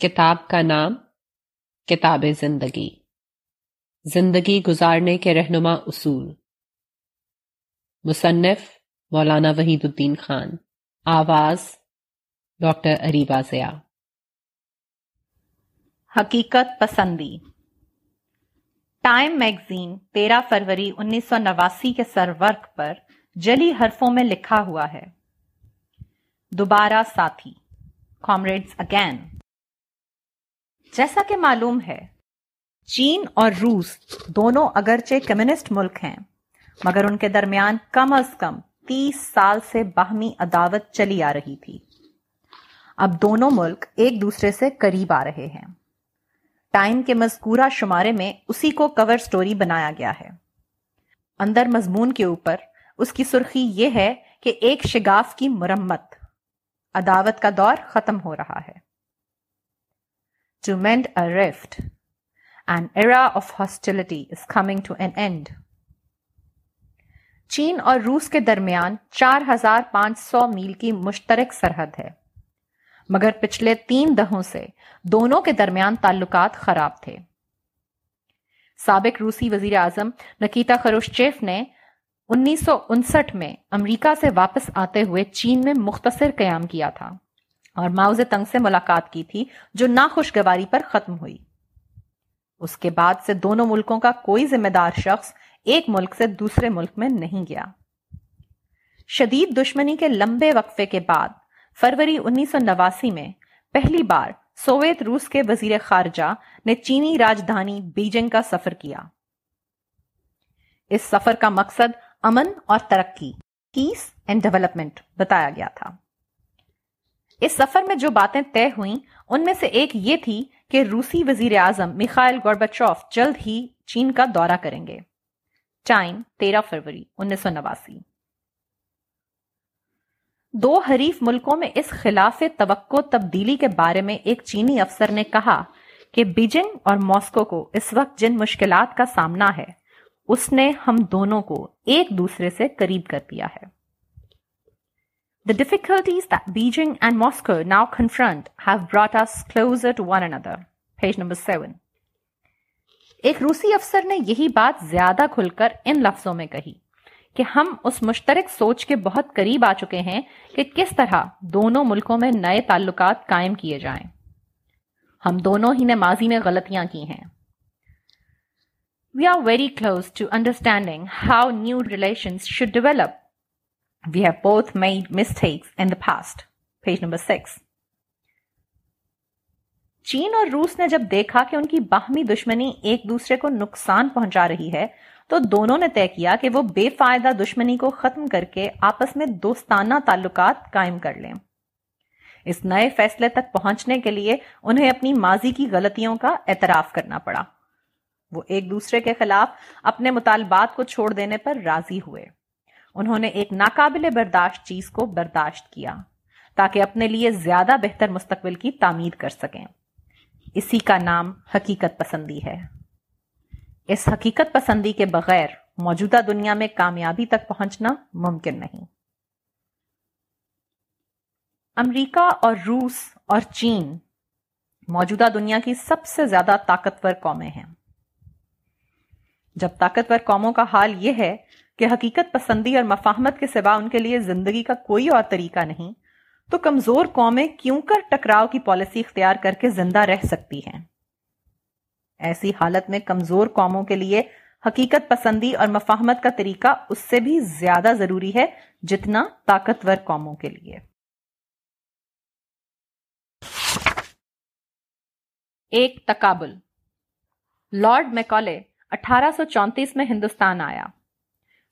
کتاب کا نام کتاب زندگی۔ زندگی گزارنے کے رہنما اصول۔ مصنف مولانا وحید الدین خان۔ آواز ڈاکٹر اریبا ضیا حقیقت پسندی۔ ٹائم میگزین تیرہ فروری انیس سو نواسی کے سرورک پر جلی حرفوں میں لکھا ہوا ہے۔ دوبارہ ساتھی۔ Comrades again. جیسا کہ معلوم ہے، چین اور روس دونوں اگرچہ کمیونسٹ ملک ہیں، مگر ان کے درمیان کم از کم تیس سال سے باہمی عداوت چلی آ رہی تھی۔ اب دونوں ملک ایک دوسرے سے قریب آ رہے ہیں۔ ٹائم کے مذکورہ شمارے میں اسی کو کور سٹوری بنایا گیا ہے۔ اندر مضمون کے اوپر اس کی سرخی یہ ہے کہ ایک شگاف کی مرمت، عداوت کا دور ختم ہو رہا ہے۔ To mend a rift. An era of hostility is coming to an end. چین اور روس کے درمیان چار ہزار پانچ سو میل کی مشترک سرحد ہے مگر پچھلے تین دہوں سے دونوں کے درمیان تعلقات خراب تھے سابق روسی وزیر اعظم نکیتا خروشچیف نے انیس سو انسٹھ میں امریکہ سے واپس آتے ہوئے چین میں مختصر قیام کیا تھا اور ماؤز تنگ سے ملاقات کی تھی جو ناخوشگواری پر ختم ہوئی۔ اس کے بعد سے دونوں ملکوں کا کوئی ذمہ دار شخص ایک ملک سے دوسرے ملک میں نہیں گیا۔ شدید دشمنی کے لمبے وقفے کے بعد، فروری انیس سو نواسی میں پہلی بار سوویت روس کے وزیر خارجہ نے چینی راجدھانی بیجنگ کا سفر کیا۔ اس سفر کا مقصد امن اور ترقی پیس اینڈ ڈیولپمنٹ بتایا گیا تھا۔ اس سفر میں جو باتیں طے ہوئیں، ان میں سے ایک یہ تھی کہ روسی وزیر اعظم میخائل گوربچوف جلد ہی چین کا دورہ کریں گے۔ ٹائم تیرہ فروری، انیس سو نواسی۔ دو حریف ملکوں میں اس خلاف توقع تبدیلی کے بارے میں ایک چینی افسر نے کہا کہ بیجنگ اور ماسکو کو اس وقت جن مشکلات کا سامنا ہے، اس نے ہم دونوں کو ایک دوسرے سے قریب کر دیا ہے۔ The difficulties that Beijing and Moscow now confront have brought us closer to one another. Page number seven. ایک روسی افسر نے یہی بات زیادہ کھل کر ان لفظوں میں کہی کہ ہم اس مشترک سوچ کے بہت قریب آ چکے ہیں کہ کس طرح دونوں ملکوں میں نئے تعلقات قائم کیے جائیں ہم دونوں ہی نے ماضی میں غلطیاں کی ہیں we are very close to understanding how new relation should develop We have both made mistakes in the past. Page number six. چین اور روس نے جب دیکھا کہ ان کی باہمی دشمنی ایک دوسرے کو نقصان پہنچا رہی ہے، تو دونوں نے طے کیا کہ وہ بے فائدہ دشمنی کو ختم کر کے آپس میں دوستانہ تعلقات قائم کر لیں اس نئے فیصلے تک پہنچنے کے لیے انہیں اپنی ماضی کی غلطیوں کا اعتراف کرنا پڑا وہ ایک دوسرے کے خلاف اپنے مطالبات کو چھوڑ دینے پر راضی ہوئے انہوں نے ایک ناقابل برداشت چیز کو برداشت کیا تاکہ اپنے لیے زیادہ بہتر مستقبل کی تعمیر کر سکیں۔ اسی کا نام حقیقت پسندی ہے۔ اس حقیقت پسندی کے بغیر موجودہ دنیا میں کامیابی تک پہنچنا ممکن نہیں۔ امریکہ اور روس اور چین موجودہ دنیا کی سب سے زیادہ طاقتور قومیں ہیں۔ جب طاقتور قوموں کا حال یہ ہے کہ حقیقت پسندی اور مفاہمت کے سوا ان کے لیے زندگی کا کوئی اور طریقہ نہیں، تو کمزور قومیں کیوں کر ٹکراؤ کی پالیسی اختیار کر کے زندہ رہ سکتی ہیں؟ ایسی حالت میں کمزور قوموں کے لیے حقیقت پسندی اور مفاہمت کا طریقہ اس سے بھی زیادہ ضروری ہے جتنا طاقتور قوموں کے لیے۔ ایک تقابل۔ لارڈ میکولے اٹھارہ سو چونتیس میں ہندوستان آیا۔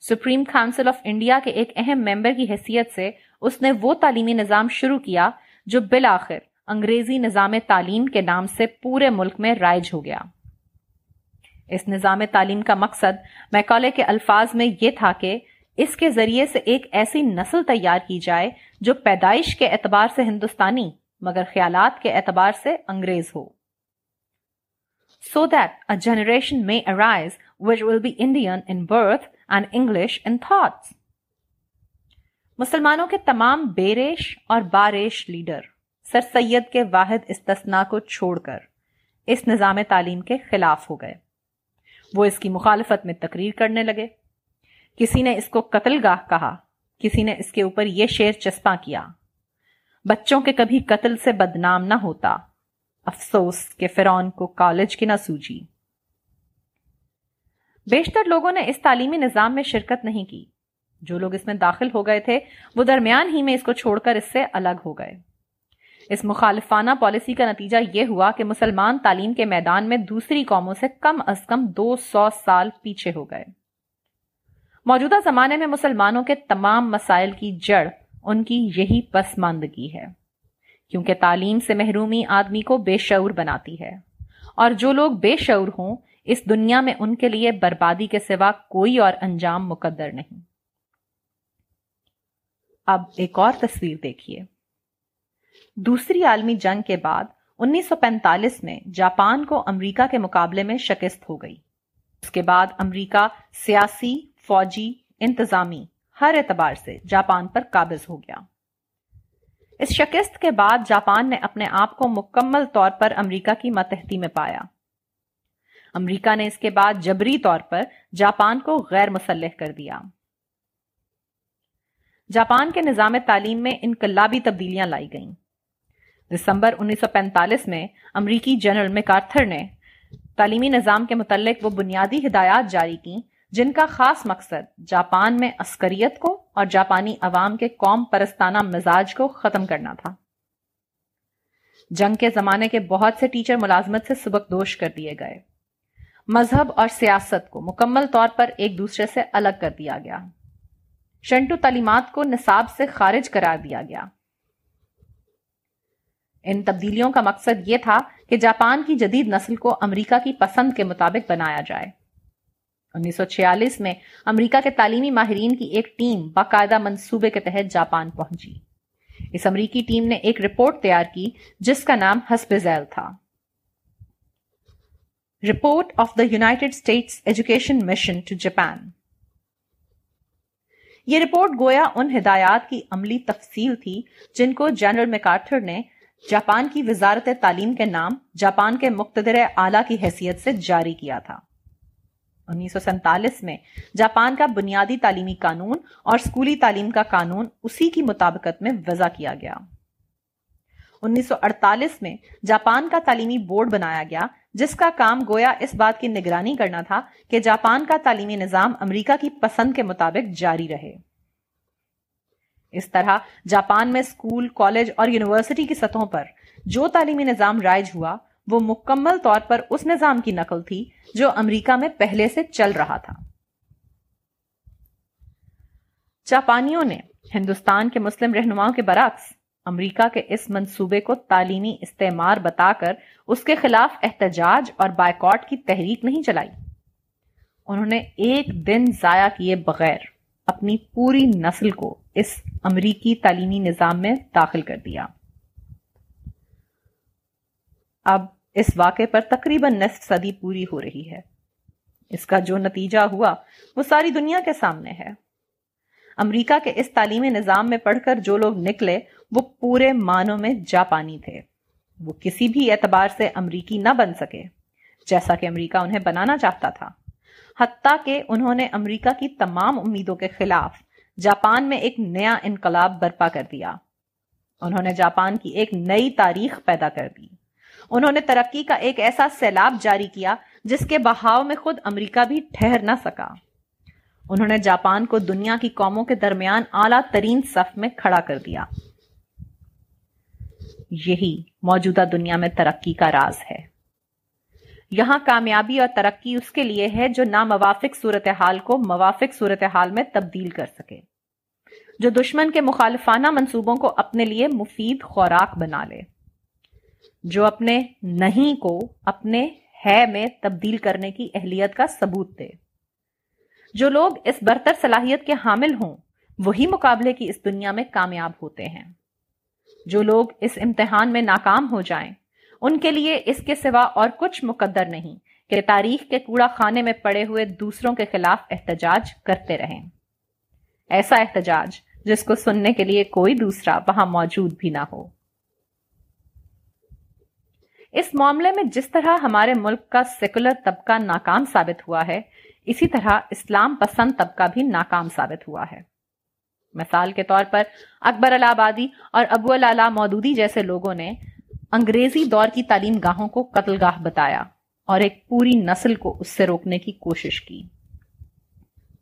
سپریم کاؤنسل آف انڈیا کے ایک اہم ممبر کی حیثیت سے اس نے وہ تعلیمی نظام شروع کیا جو بالآخر انگریزی نظام تعلیم کے نام سے پورے ملک میں رائج ہو گیا۔ اس نظام تعلیم کا مقصد میکالے کے الفاظ میں یہ تھا کہ اس کے ذریعے سے ایک ایسی نسل تیار کی جائے جو پیدائش کے اعتبار سے ہندوستانی مگر خیالات کے اعتبار سے انگریز ہو۔ سو دیٹ ا جنریشن میں arise which will be Indian in birth and English in thoughts مسلمانوں کے تمام بیریش اور باریش لیڈر، سر سید کے واحد استثناء کو چھوڑ کر اس نظام تعلیم کے خلاف ہو گئے۔ وہ اس کی مخالفت میں تقریر کرنے لگے۔ کسی نے اس کو قتل گاہ کہا، کسی نے اس کے اوپر یہ شیر چسپاں کیا۔ بچوں کے کبھی قتل سے بدنام نہ ہوتا۔ افسوس کہ فرون کو کالج کی نہ سوجی۔ بیشتر لوگوں نے اس تعلیمی نظام میں شرکت نہیں کی۔ جو لوگ اس میں داخل ہو گئے تھے، وہ درمیان ہی میں اس کو چھوڑ کر اس سے الگ ہو گئے۔ اس مخالفانہ پالیسی کا نتیجہ یہ ہوا کہ مسلمان تعلیم کے میدان میں دوسری قوموں سے کم از کم دو سو سال پیچھے ہو گئے۔ موجودہ زمانے میں مسلمانوں کے تمام مسائل کی جڑ، ان کی یہی پسماندگی ہے۔ کیونکہ تعلیم سے محرومی آدمی کو بے شعور بناتی ہے۔ اور جو لوگ بے شعور ہوں اس دنیا میں ان کے لیے بربادی کے سوا کوئی اور انجام مقدر نہیں۔ اب ایک اور تصویر دیکھیے۔ دوسری عالمی جنگ کے بعد انیس سو پینتالیس میں جاپان کو امریکہ کے مقابلے میں شکست ہو گئی۔ اس کے بعد امریکہ سیاسی، فوجی، انتظامی ہر اعتبار سے جاپان پر قابض ہو گیا۔ اس شکست کے بعد جاپان نے اپنے آپ کو مکمل طور پر امریکہ کی متحدی میں پایا۔ امریکہ نے اس کے بعد جبری طور پر جاپان کو غیر مسلح کر دیا۔ جاپان کے نظام تعلیم میں انقلابی تبدیلیاں لائی گئیں۔ دسمبر انیس سو پینتالیس میں امریکی جنرل میکارتھر نے تعلیمی نظام کے متعلق وہ بنیادی ہدایات جاری کی جن کا خاص مقصد جاپان میں عسکریت کو اور جاپانی عوام کے قوم پرستانہ مزاج کو ختم کرنا تھا۔ جنگ کے زمانے کے بہت سے ٹیچر ملازمت سے سبق دوش کر دیے گئے۔ مذہب اور سیاست کو مکمل طور پر ایک دوسرے سے الگ کر دیا گیا۔ شنٹو تعلیمات کو نصاب سے خارج کرا دیا گیا۔ ان تبدیلیوں کا مقصد یہ تھا کہ جاپان کی جدید نسل کو امریکہ کی پسند کے مطابق بنایا جائے۔ انیس سو چھیالیس میں امریکہ کے تعلیمی ماہرین کی ایک ٹیم باقاعدہ منصوبے کے تحت جاپان پہنچی۔ اس امریکی ٹیم نے ایک رپورٹ تیار کی جس کا نام حسب ذیل تھا۔ Report of the United States education mission to Japan یہ رپورٹ گویا ان ہدایات کی عملی تفصیل تھی جن کو جنرل میکارتھر نے جاپان کی وزارت تعلیم کے نام، جاپان کے مقتدر اعلی کی حیثیت سے جاری کیا تھا۔ انیس سو سینتالیس میں جاپان کا بنیادی تعلیمی قانون اور اسکولی تعلیم کا قانون اسی کی مطابقت میں وضع کیا گیا۔ انیس سو اڑتالیس میں جاپان کا تعلیمی بورڈ بنایا گیا جس کا کام گویا اس بات کی نگرانی کرنا تھا کہ جاپان کا تعلیمی نظام امریکہ کی پسند کے مطابق جاری رہے۔ اس طرح جاپان میں اسکول، کالج اور یونیورسٹی کی سطحوں پر جو تعلیمی نظام رائج ہوا، وہ مکمل طور پر اس نظام کی نقل تھی جو امریکہ میں پہلے سے چل رہا تھا۔ جاپانیوں نے ہندوستان کے مسلم رہنماؤں کے برعکس امریکہ کے اس منصوبے کو تعلیمی استعمار بتا کر اس کے خلاف احتجاج اور بائیکاٹ کی تحریک نہیں چلائی۔ انہوں نے ایک دن ضائع کیے بغیر اپنی پوری نسل کو اس امریکی تعلیمی نظام میں داخل کر دیا۔ اب اس واقعے پر تقریباً نصف صدی پوری ہو رہی ہے۔ اس کا جو نتیجہ ہوا وہ ساری دنیا کے سامنے ہے۔ امریکہ کے اس تعلیمی نظام میں پڑھ کر جو لوگ نکلے وہ پورے معنوں میں جاپانی تھے۔ وہ کسی بھی اعتبار سے امریکی نہ بن سکے، جیسا کہ امریکہ انہیں بنانا چاہتا تھا۔ حتیٰ کہ انہوں نے امریکہ کی تمام امیدوں کے خلاف جاپان میں ایک نیا انقلاب برپا کر دیا۔ انہوں نے جاپان کی ایک نئی تاریخ پیدا کر دی۔ انہوں نے ترقی کا ایک ایسا سیلاب جاری کیا جس کے بہاؤ میں خود امریکہ بھی ٹھہر نہ سکا۔ انہوں نے جاپان کو دنیا کی قوموں کے درمیان اعلیٰ ترین صف میں کھڑا کر دیا۔ یہی موجودہ دنیا میں ترقی کا راز ہے۔ یہاں کامیابی اور ترقی اس کے لیے ہے جو ناموافق صورتحال کو موافق صورتحال میں تبدیل کر سکے۔ جو دشمن کے مخالفانہ منصوبوں کو اپنے لیے مفید خوراک بنا لے۔ جو اپنے نہیں کو اپنے ہے میں تبدیل کرنے کی اہلیت کا ثبوت دے۔ جو لوگ اس برتر صلاحیت کے حامل ہوں، وہی مقابلے کی اس دنیا میں کامیاب ہوتے ہیں۔ جو لوگ اس امتحان میں ناکام ہو جائیں، ان کے لیے اس کے سوا اور کچھ مقدر نہیں کہ تاریخ کے کوڑا خانے میں پڑے ہوئے دوسروں کے خلاف احتجاج کرتے رہیں۔ ایسا احتجاج جس کو سننے کے لیے کوئی دوسرا وہاں موجود بھی نہ ہو۔ اس معاملے میں جس طرح ہمارے ملک کا سیکولر طبقہ ناکام ثابت ہوا ہے، اسی طرح اسلام پسند طبقہ بھی ناکام ثابت ہوا ہے۔ مثال کے طور پر اکبر الہبادی اور ابو اللہ مودودی جیسے لوگوں نے انگریزی دور کی تعلیم گاہوں کو قتل گاہ بتایا اور ایک پوری نسل کو اس سے روکنے کی کوشش کی۔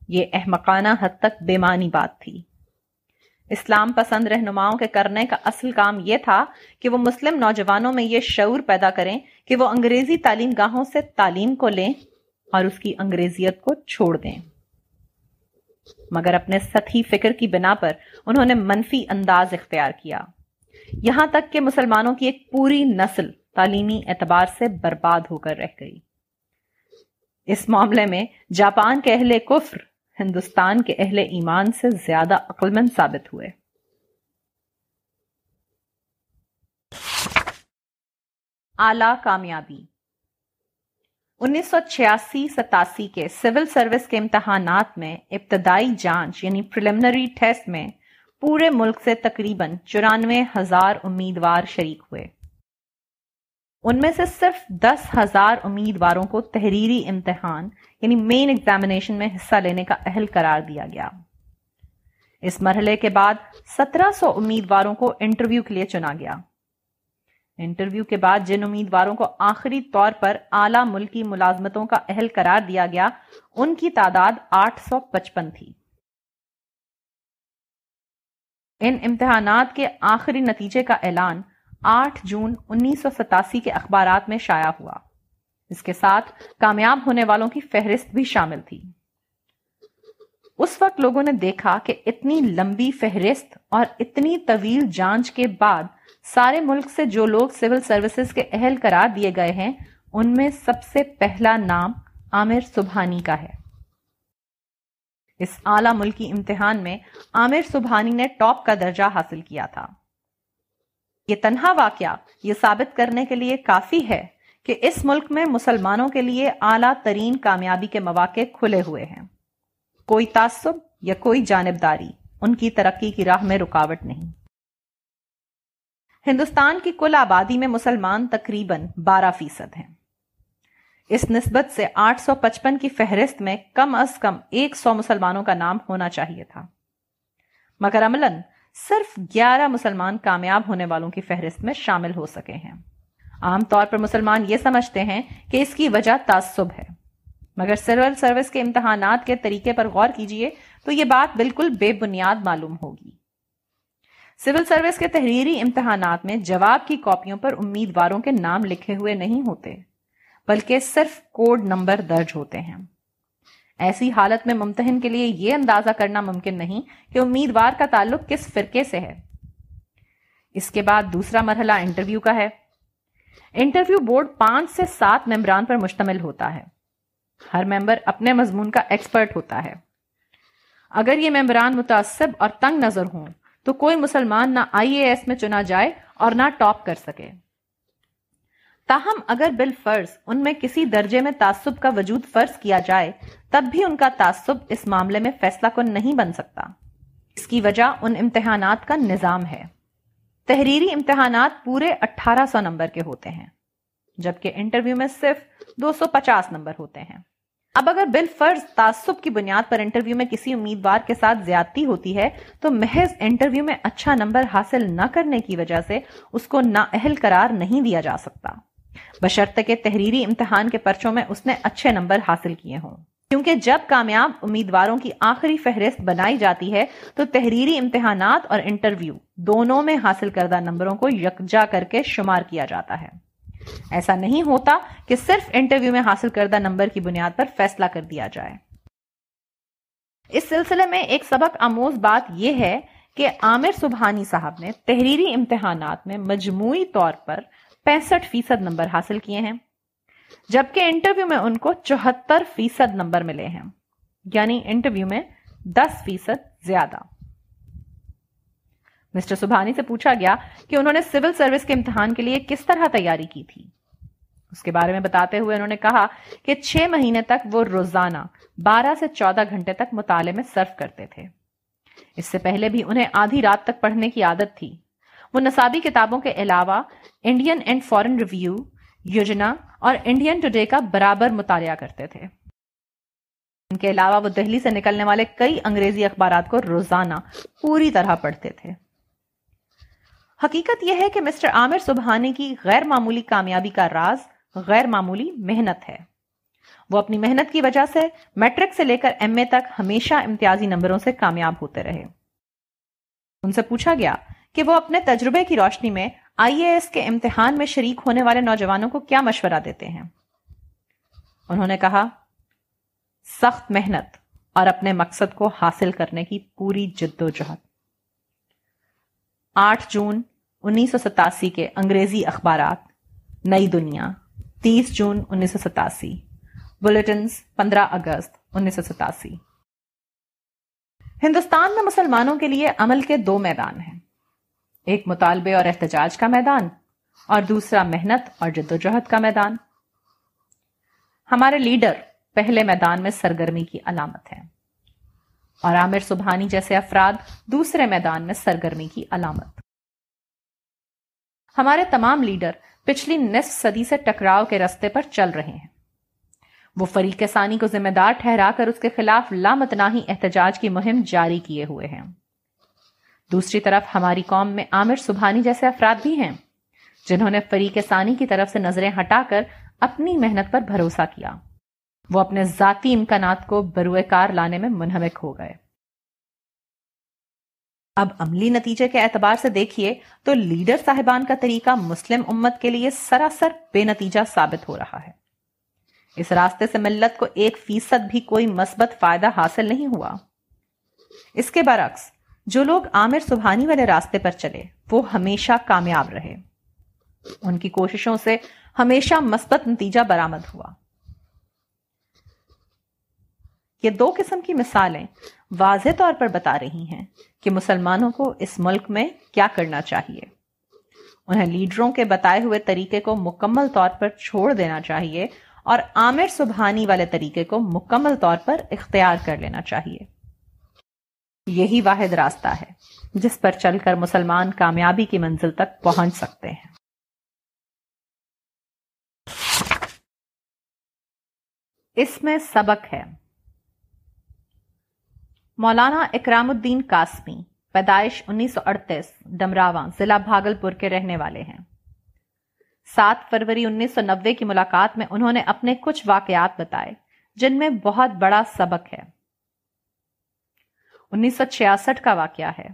یہ احمقانہ حد تک بےمانی بات تھی۔ اسلام پسند رہنماؤں کے کرنے کا اصل کام یہ تھا کہ وہ مسلم نوجوانوں میں یہ شعور پیدا کریں کہ وہ انگریزی تعلیم گاہوں سے تعلیم کو لیں اور اس کی انگریزیت کو چھوڑ دیں۔ مگر اپنے سطحی فکر کی بنا پر انہوں نے منفی انداز اختیار کیا۔ یہاں تک کہ مسلمانوں کی ایک پوری نسل تعلیمی اعتبار سے برباد ہو کر رہ گئی۔ اس معاملے میں جاپان کے اہل کفر ہندوستان کے اہل ایمان سے زیادہ عقلمند ثابت ہوئے۔ اعلی کامیابی۔ انیس سو چھیاسی ستاسی کے سول سروس کے امتحانات میں ابتدائی جانچ یعنی پریلیمنری ٹیسٹ میں پورے ملک سے تقریباً چورانوے ہزار امیدوار شریک ہوئے۔ ان میں سے صرف دس ہزار امیدواروں کو تحریری امتحان یعنی مین ایگزامینیشن میں حصہ لینے کا اہل قرار دیا گیا۔ اس مرحلے کے بعد سترہ سو امیدواروں کو انٹرویو کے لیے چنا گیا۔ انٹرویو کے بعد جن امیدواروں کو آخری طور پر اعلی ملکی ملازمتوں کا اہل قرار دیا گیا، ان کی تعداد آٹھ سو پچپن تھی۔ ان امتحانات کے آخری نتیجے کا اعلان آٹھ جون انیس سو ستاسی کے اخبارات میں شائع ہوا۔ اس کے ساتھ کامیاب ہونے والوں کی فہرست بھی شامل تھی۔ اس وقت لوگوں نے دیکھا کہ اتنی لمبی فہرست اور اتنی طویل جانچ کے بعد سارے ملک سے جو لوگ سول سروسز کے اہل قرار دیے گئے ہیں، ان میں سب سے پہلا نام عامر سبحانی کا ہے۔ اس اعلی ملکی امتحان میں عامر سبحانی نے ٹاپ کا درجہ حاصل کیا تھا۔ یہ تنہا واقعہ یہ ثابت کرنے کے لیے کافی ہے کہ اس ملک میں مسلمانوں کے لیے اعلیٰ ترین کامیابی کے مواقع کھلے ہوئے ہیں۔ کوئی تعصب یا کوئی جانبداری ان کی ترقی کی راہ میں رکاوٹ نہیں۔ ہندوستان کی کل آبادی میں مسلمان تقریباً بارہ فیصد ہیں۔ اس نسبت سے آٹھ سو پچپن کی فہرست میں کم از کم ایک سو مسلمانوں کا نام ہونا چاہیے تھا۔ مگر عملاً صرف گیارہ مسلمان کامیاب ہونے والوں کی فہرست میں شامل ہو سکے ہیں۔ عام طور پر مسلمان یہ سمجھتے ہیں کہ اس کی وجہ تعصب ہے۔ مگر سرور سروس کے امتحانات کے طریقے پر غور کیجیے تو یہ بات بالکل بے بنیاد معلوم ہوگی۔ سول سروس کے تحریری امتحانات میں جواب کی کاپیوں پر امیدواروں کے نام لکھے ہوئے نہیں ہوتے، بلکہ صرف کوڈ نمبر درج ہوتے ہیں۔ ایسی حالت میں ممتحن کے لیے یہ اندازہ کرنا ممکن نہیں کہ امیدوار کا تعلق کس فرقے سے ہے۔ اس کے بعد دوسرا مرحلہ انٹرویو کا ہے۔ انٹرویو بورڈ پانچ سے سات ممبران پر مشتمل ہوتا ہے۔ ہر ممبر اپنے مضمون کا ایکسپرٹ ہوتا ہے۔ اگر یہ ممبران متعصب اور تنگ نظر ہوں تو کوئی مسلمان نہ آئی اے ایس میں چنا جائے اور نہ ٹاپ کر سکے۔ تاہم، اگر بال فرض ان میں کسی درجے میں تعصب کا وجود فرض کیا جائے، تب بھی ان کا تعصب اس معاملے میں فیصلہ کن نہیں بن سکتا۔ اس کی وجہ ان امتحانات کا نظام ہے۔ تحریری امتحانات پورے اٹھارہ سو نمبر کے ہوتے ہیں، جبکہ انٹرویو میں صرف دو سو پچاس نمبر ہوتے ہیں۔ اب اگر بال فرض تعصب کی بنیاد پر انٹرویو میں کسی امیدوار کے ساتھ زیادتی ہوتی ہے، تو محض انٹرویو میں اچھا نمبر حاصل نہ کرنے کی وجہ سے اس کو نااہل قرار نہیں دیا جا سکتا۔ بشرط تحریری امتحان کے پرچوں میں اس نے اچھے نمبر حاصل کیے ہوں۔ کیونکہ جب کامیاب امیدواروں کی آخری فہرست بنائی جاتی ہے، تو تحریری امتحانات اور انٹرویو دونوں میں حاصل کردہ نمبروں کو یکجا کر کے شمار کیا جاتا ہے۔ ایسا نہیں ہوتا کہ صرف انٹرویو میں حاصل کردہ نمبر کی بنیاد پر فیصلہ کر دیا جائے۔ اس سلسلے میں ایک سبق آموز بات یہ ہے کہ عامر سبحانی صاحب نے تحریری امتحانات میں مجموعی طور پر پینسٹھ فیصد نمبر حاصل کیے ہیں، جبکہ انٹرویو میں ان کو چوہتر فیصد نمبر ملے ہیں یعنی انٹرویو میں دس فیصد زیادہ۔ مسٹر سبھانی سے پوچھا گیا کہ انہوں نے سول سروس کے امتحان کے لیے کس طرح تیاری کی تھی۔ اس کے بارے میں بتاتے ہوئے انہوں نے کہا کہ چھ مہینے تک وہ روزانہ بارہ سے چودہ گھنٹے تک مطالعے میں صرف کرتے تھے۔ اس سے پہلے بھی انہیں آدھی رات تک پڑھنے کی عادت تھی۔ وہ نصابی کتابوں کے علاوہ Indian and foreign review Yojana اور انڈین ٹوڈے کا برابر مطالعہ کرتے تھے۔ ان کے علاوہ وہ دہلی سے نکلنے والے کئی انگریزی اخبارات کو روزانہ پوری طرح پڑھتے تھے۔ حقیقت یہ ہے کہ مسٹر عامر سبحانی کی غیر معمولی کامیابی کا راز غیر معمولی محنت ہے۔ وہ اپنی محنت کی وجہ سے میٹرک سے لے کر ایم اے تک ہمیشہ امتیازی نمبروں سے کامیاب ہوتے رہے۔ ان سے پوچھا گیا کہ وہ اپنے تجربے کی روشنی میں آئی اے ایس کے امتحان میں شریک ہونے والے نوجوانوں کو کیا مشورہ دیتے ہیں۔ انہوں نے کہا، سخت محنت اور اپنے مقصد کو حاصل کرنے کی پوری جد و جہد۔ آٹھ جون انیس سو ستاسی کے انگریزی اخبارات، نئی دنیا، تیس جون انیس سو ستاسی، بلٹنز، پندرہ اگست انیس سو ستاسی۔ ہندوستان میں مسلمانوں کے لیے عمل کے دو میدان ہیں، ایک مطالبے اور احتجاج کا میدان اور دوسرا محنت اور جد و جہد کا میدان۔ ہمارے لیڈر پہلے میدان میں سرگرمی کی علامت ہے اور عامر سبحانی جیسے افراد دوسرے میدان میں سرگرمی کی علامت۔ ہمارے تمام لیڈر پچھلی نصف صدی سے ٹکراؤ کے رستے پر چل رہے ہیں۔ وہ فریق ثانی کو ذمہ دار ٹھہرا کر اس کے خلاف لامتناہی احتجاج کی مہم جاری کیے ہوئے ہیں۔ دوسری طرف ہماری قوم میں عامر سبحانی جیسے افراد بھی ہیں، جنہوں نے فریق ثانی کی طرف سے نظریں ہٹا کر اپنی محنت پر بھروسہ کیا۔ وہ اپنے ذاتی امکانات کو بروئے کار لانے میں منہمک ہو گئے۔ اب عملی نتیجے کے اعتبار سے دیکھیے تو لیڈر صاحبان کا طریقہ مسلم امت کے لیے سراسر بے نتیجہ ثابت ہو رہا ہے۔ اس راستے سے ملت کو ایک فیصد بھی کوئی مثبت فائدہ حاصل نہیں ہوا۔ اس کے برعکس، جو لوگ عامر سبحانی والے راستے پر چلے، وہ ہمیشہ کامیاب رہے۔ ان کی کوششوں سے ہمیشہ مثبت نتیجہ برآمد ہوا۔ یہ دو قسم کی مثالیں واضح طور پر بتا رہی ہیں کہ مسلمانوں کو اس ملک میں کیا کرنا چاہیے۔ انہیں لیڈروں کے بتائے ہوئے طریقے کو مکمل طور پر چھوڑ دینا چاہیے اور عامر سبحانی والے طریقے کو مکمل طور پر اختیار کر لینا چاہیے۔ یہی واحد راستہ ہے جس پر چل کر مسلمان کامیابی کی منزل تک پہنچ سکتے ہیں۔ اس میں سبق ہے۔ مولانا اکرام الدین قاسمی، پیدائش انیس سو اڑتیس، ڈمراواں، ضلع بھاگل پور کے رہنے والے ہیں۔ سات فروری انیس سو نوے کی ملاقات میں انہوں نے اپنے کچھ واقعات بتائے، جن میں بہت بڑا سبق ہے۔ انیس سو چھیاسٹھ کا واقعہ ہے۔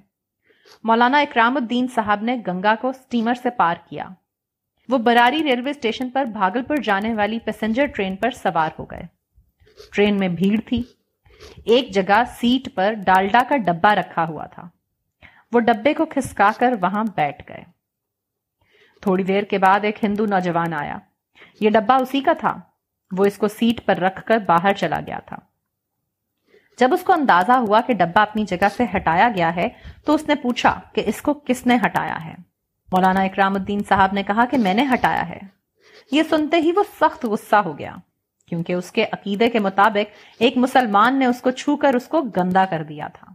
مولانا اکرام الدین صاحب نے گنگا کو سٹیمر سے پار کیا۔ وہ براری ریلوے اسٹیشن پر بھاگل پور جانے والی پیسنجر ٹرین پر سوار ہو گئے۔ ٹرین میں بھیڑ تھی۔ ایک جگہ سیٹ پر ڈالڈا کا ڈبا رکھا ہوا تھا۔ وہ ڈبے کو کھسکا کر وہاں بیٹھ گئے۔ تھوڑی دیر کے بعد ایک ہندو نوجوان آیا۔ یہ ڈبا اسی کا تھا۔ وہ اس کو سیٹ پر رکھ کر باہر چلا گیا تھا۔ جب اس کو اندازہ ہوا کہ ڈبا اپنی جگہ سے ہٹایا گیا ہے، تو اس نے پوچھا کہ اس کو کس نے ہٹایا ہے؟ مولانا اکرام الدین صاحب نے کہا کہ میں نے ہٹایا ہے۔ یہ سنتے ہی وہ سخت غصہ ہو گیا۔ کیونکہ اس کے عقیدے کے مطابق ایک مسلمان نے اس کو چھو کر اس کو گندا کر دیا تھا۔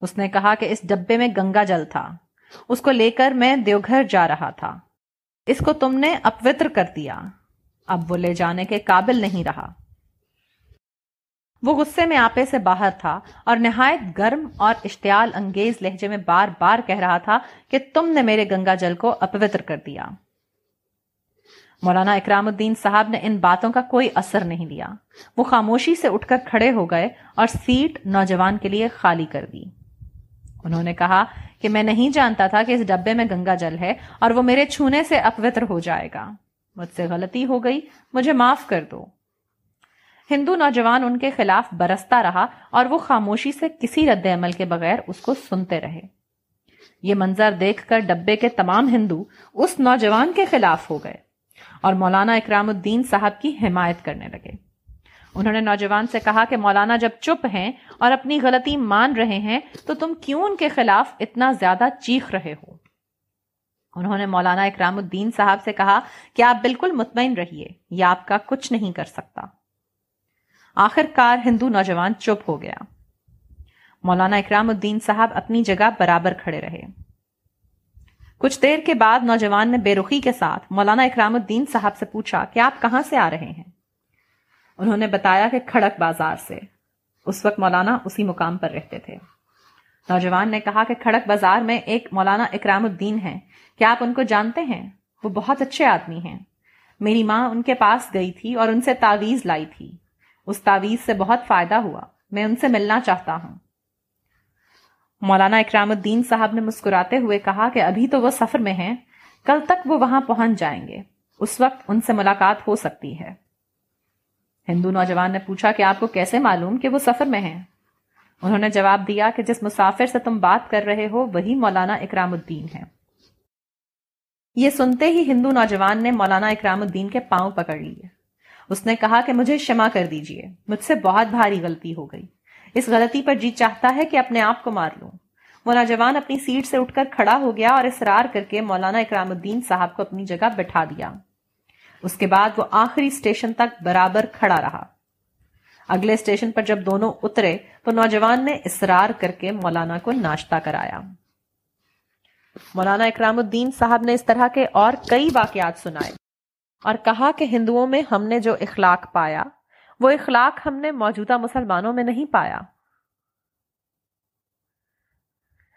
اس نے کہا کہ اس ڈبے میں گنگا جل تھا۔ اس کو لے کر میں دیوگھر جا رہا تھا۔ اس کو تم نے اپوتر کر دیا۔ اب وہ لے جانے کے قابل نہیں رہا۔ وہ غصے میں آپے سے باہر تھا اور نہایت گرم اور اشتعال انگیز لہجے میں بار بار کہہ رہا تھا کہ تم نے میرے گنگا جل کو اپوتر کر دیا۔ مولانا اکرام الدین صاحب نے ان باتوں کا کوئی اثر نہیں لیا۔ وہ خاموشی سے اٹھ کر کھڑے ہو گئے اور سیٹ نوجوان کے لیے خالی کر دی۔ انہوں نے کہا کہ میں نہیں جانتا تھا کہ اس ڈبے میں گنگا جل ہے اور وہ میرے چھونے سے اپوتر ہو جائے گا۔ مجھ سے غلطی ہو گئی۔ مجھے معاف کر دو۔ ہندو نوجوان ان کے خلاف برستا رہا اور وہ خاموشی سے کسی رد عمل کے بغیر اس کو سنتے رہے۔ یہ منظر دیکھ کر ڈبے کے تمام ہندو اس نوجوان کے خلاف ہو گئے۔ اور مولانا اکرام الدین صاحب کی حمایت کرنے لگے۔ انہوں نے نوجوان سے کہا کہ مولانا جب چپ ہیں اور اپنی غلطی مان رہے ہیں تو تم کیوں ان کے خلاف اتنا زیادہ چیخ رہے ہو؟ انہوں نے مولانا اکرام الدین صاحب سے کہا کہ آپ بالکل مطمئن رہیے، یہ آپ کا کچھ نہیں کر سکتا۔ آخر کار ہندو نوجوان چپ ہو گیا۔ مولانا اکرام الدین صاحب اپنی جگہ برابر کھڑے رہے۔ کچھ دیر کے بعد نوجوان نے بے رخی کے ساتھ مولانا اکرام الدین صاحب سے پوچھا کہ آپ کہاں سے آ رہے ہیں؟ انہوں نے بتایا کہ کھڑک بازار سے۔ اس وقت مولانا اسی مقام پر رہتے تھے۔ نوجوان نے کہا کہ کھڑک بازار میں ایک مولانا اکرام الدین ہے کیا آپ ان کو جانتے ہیں؟ وہ بہت اچھے آدمی ہیں۔ میری ماں ان کے پاس گئی تھی اور ان سے تعویز لائی تھی۔ اس تعویز سے بہت فائدہ ہوا۔ میں ان سے ملنا چاہتا ہوں۔ مولانا اکرام الدین صاحب نے مسکراتے ہوئے کہا کہ ابھی تو وہ سفر میں ہیں، کل تک وہ وہاں پہنچ جائیں گے۔ اس وقت ان سے ملاقات ہو سکتی ہے۔ ہندو نوجوان نے پوچھا کہ آپ کو کیسے معلوم کہ وہ سفر میں ہیں؟ انہوں نے جواب دیا کہ جس مسافر سے تم بات کر رہے ہو، وہی مولانا اکرام الدین ہے یہ سنتے ہی ہندو نوجوان نے مولانا اکرام الدین کے پاؤں پکڑ لیے۔ اس نے کہا کہ مجھے شما کر دیجیے، مجھ سے بہت بھاری غلطی ہو گئی۔ اس غلطی پر جی چاہتا ہے کہ اپنے آپ کو مار لوں۔ وہ نوجوان اپنی سیٹ سے اٹھ کر کھڑا ہو گیا اور اصرار کر کے مولانا اکرام الدین صاحب کو اپنی جگہ بٹھا دیا۔ اس کے بعد وہ آخری اسٹیشن تک برابر کھڑا رہا۔ اگلے اسٹیشن پر جب دونوں اترے تو نوجوان نے اصرار کر کے مولانا کو ناشتہ کرایا۔ مولانا اکرام الدین صاحب نے اس طرح کے اور کئی واقعات سنائے اور کہا کہ ہندوؤں میں ہم نے جو اخلاق پایا وہ اخلاق ہم نے موجودہ مسلمانوں میں نہیں پایا۔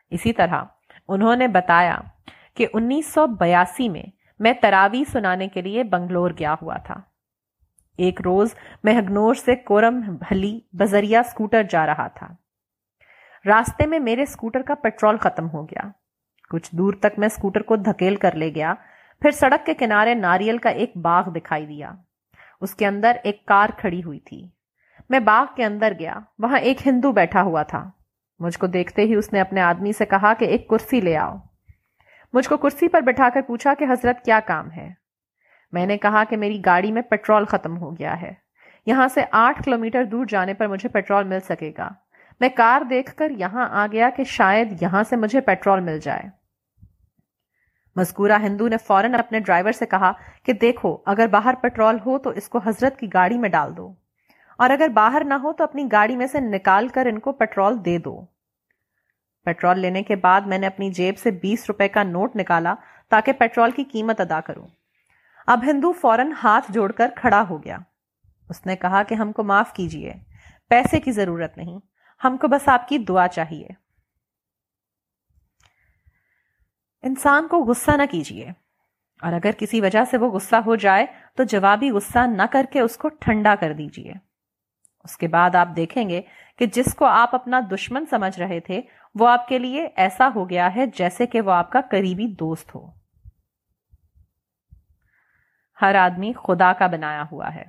اسی طرح انہوں نے بتایا کہ انیس سو بیاسی میں میں تراوی سنانے کے لیے بنگلور گیا ہوا تھا۔ ایک روز میں ہگنور سے کورم بھلی بذریعہ سکوٹر جا رہا تھا۔ راستے میں میرے سکوٹر کا پیٹرول ختم ہو گیا۔ کچھ دور تک میں سکوٹر کو دھکیل کر لے گیا۔ پھر سڑک کے کنارے ناریل کا ایک باغ دکھائی دیا۔ اس کے اندر ایک کار کھڑی ہوئی تھی۔ میں باغ کے اندر گیا، وہاں ایک ہندو بیٹھا ہوا تھا۔ مجھ کو دیکھتے ہی اس نے اپنے آدمی سے کہا کہ ایک کرسی لے آؤ۔ مجھ کو کرسی پر بٹھا کر پوچھا کہ حضرت کیا کام ہے۔ میں نے کہا کہ میری گاڑی میں پیٹرول ختم ہو گیا ہے۔ یہاں سے آٹھ کلومیٹر دور جانے پر مجھے پیٹرول مل سکے گا۔ میں کار دیکھ کر یہاں آ گیا کہ شاید یہاں سے مجھے پیٹرول مل جائے۔ مذکورہ ہندو نے فوراً اپنے ڈرائیور سے کہا کہ دیکھو، اگر باہر پیٹرول ہو تو اس کو حضرت کی گاڑی میں ڈال دو۔ اور اگر باہر نہ ہو تو اپنی گاڑی میں سے نکال کر ان کو پیٹرول دے دو۔ پیٹرول لینے کے بعد میں نے اپنی جیب سے بیس روپے کا نوٹ نکالا تاکہ پیٹرول کی قیمت ادا کروں۔ اب ہندو فوراً ہاتھ جوڑ کر کھڑا ہو گیا۔ اس نے کہا کہ ہم کو معاف کیجیے، پیسے کی ضرورت نہیں، ہم کو بس آپ کی دعا چاہیے۔ انسان کو غصہ نہ کیجیے اور اگر کسی وجہ سے وہ غصہ ہو جائے، تو جوابی غصہ نہ کر کے اس کو ٹھنڈا کر دیجیے اس کے بعد آپ دیکھیں گے کہ جس کو آپ اپنا دشمن سمجھ رہے تھے، وہ آپ کے لیے ایسا ہو گیا ہے جیسے کہ وہ آپ کا قریبی دوست ہو۔ ہر آدمی خدا کا بنایا ہوا ہے۔